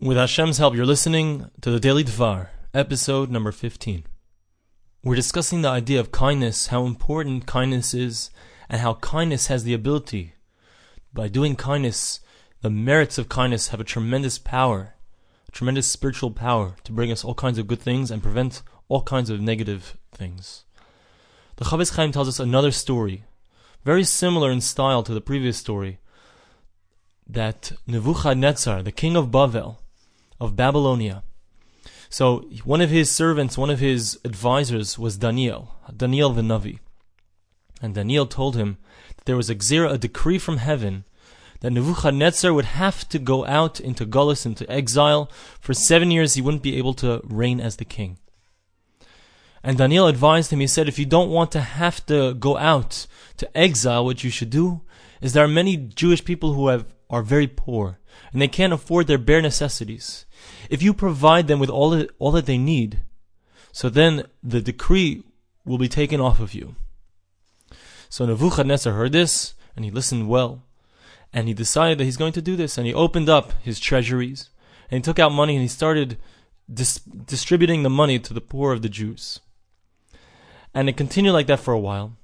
With Hashem's help, you're listening to the Daily Dvar, episode number 15. We're discussing the idea of kindness, how important kindness is, and how kindness has the ability, by doing kindness, the merits of kindness have a tremendous power, a tremendous spiritual power to bring us all kinds of good things and prevent all kinds of negative things. The Chofetz Chaim tells us another story, very similar in style to the previous story, that Nebuchadnezzar, the king of Bavel, of Babylonia. So one of his servants, one of his advisors was Daniel, Daniel the Navi. And Daniel told him that there was a gzira, a decree from heaven, that Nebuchadnezzar would have to go out into Gullus, into exile. For seven years he wouldn't be able to reign as the king. And Daniel advised him, he said, if you don't want to have to go out to exile, what you should do is there are many Jewish people who have, are very poor, and they can't afford their bare necessities. If you provide them with all that, all that they need, so then the decree will be taken off of you. So Nebuchadnezzar heard this, and he listened well, and he decided that he's going to do this, and he opened up his treasuries, and he took out money, and he started dis- distributing the money to the poor of the Jews. And it continued like that for a while.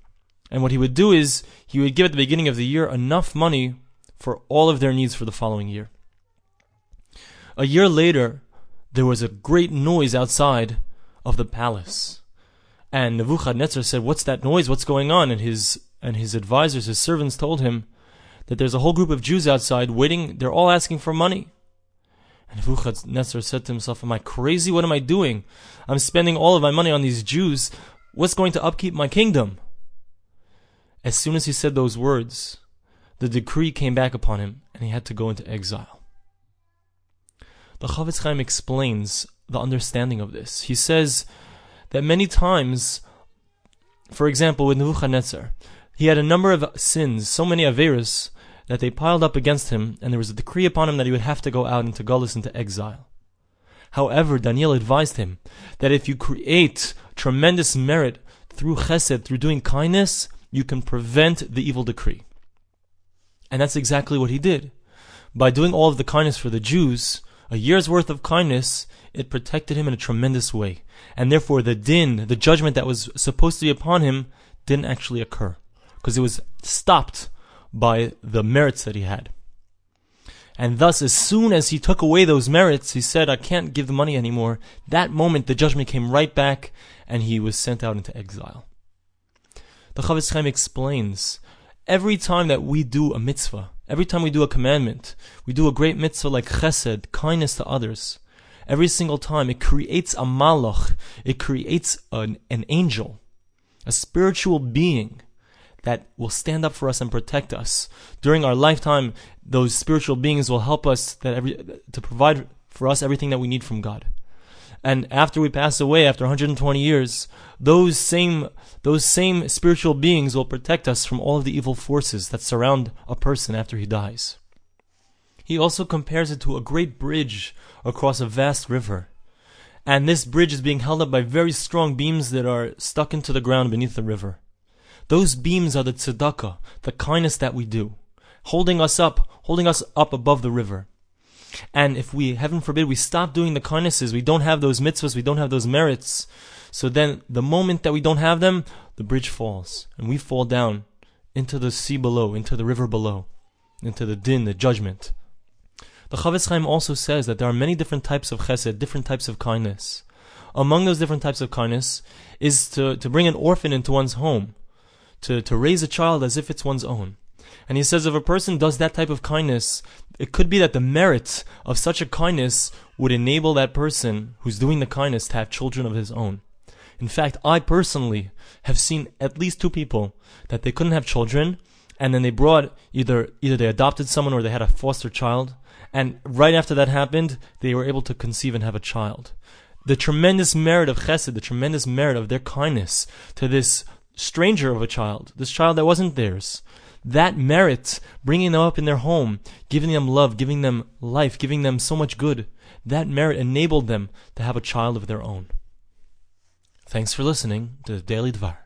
And what he would do is, he would give at the beginning of the year enough money for all of their needs for the following year. A year later, there was a great noise outside of the palace. And Nebuchadnezzar said, What's that noise? What's going on? And his and his advisors, his servants told him that there's a whole group of Jews outside waiting, they're all asking for money. And Nebuchadnezzar said to himself, Am I crazy? What am I doing? I'm spending all of my money on these Jews. What's going to upkeep my kingdom? As soon as he said those words, the decree came back upon him and he had to go into exile. The Chofetz Chaim explains the understanding of this. He says that many times, for example, with Nebuchadnezzar, he had a number of sins, so many Averas, that they piled up against him, and there was a decree upon him that he would have to go out into Gullus, into exile. However, Daniel advised him that if you create tremendous merit through chesed, through doing kindness, you can prevent the evil decree. And that's exactly what he did. By doing all of the kindness for the Jews, a year's worth of kindness, it protected him in a tremendous way. And therefore, the din, the judgment that was supposed to be upon him, didn't actually occur. Because it was stopped by the merits that he had. And thus, as soon as he took away those merits, he said, I can't give the money anymore. That moment, the judgment came right back, and he was sent out into exile. The Chofetz Chaim explains every time that we do a mitzvah, every time we do a commandment, we do a great mitzvah like chesed, kindness to others. Every single time, it creates a malach, it creates an, an angel, a spiritual being that will stand up for us and protect us. During our lifetime, those spiritual beings will help us that every, to provide for us everything that we need from God. And after we pass away, after 120 years, those same, those same spiritual beings will protect us from all of the evil forces that surround a person after he dies. He also compares it to a great bridge across a vast river. And this bridge is being held up by very strong beams that are stuck into the ground beneath the river. Those beams are the tzedakah, the kindness that we do, holding us up, holding us up above the river. And if we, heaven forbid, we stop doing the kindnesses, we don't have those mitzvahs, we don't have those merits, so then the moment that we don't have them, the bridge falls, and we fall down into the sea below, into the river below, into the din, the judgment. The Chofetz Chaim also says that there are many different types of chesed, different types of kindness. Among those different types of kindness is to, to bring an orphan into one's home to, to raise a child as if it's one's own. And he says if a person does that type of kindness, it could be that the merit of such a kindness would enable that person who's doing the kindness to have children of his own. In fact, I personally have seen at least two people that they couldn't have children, and then they brought either either they adopted someone or they had a foster child, and right after that happened, they were able to conceive and have a child. The tremendous merit of chesed, the tremendous merit of their kindness to this stranger of a child, this child that wasn't theirs, that merit, bringing them up in their home, giving them love, giving them life, giving them so much good, that merit enabled them to have a child of their own. Thanks for listening to Daily Dvar.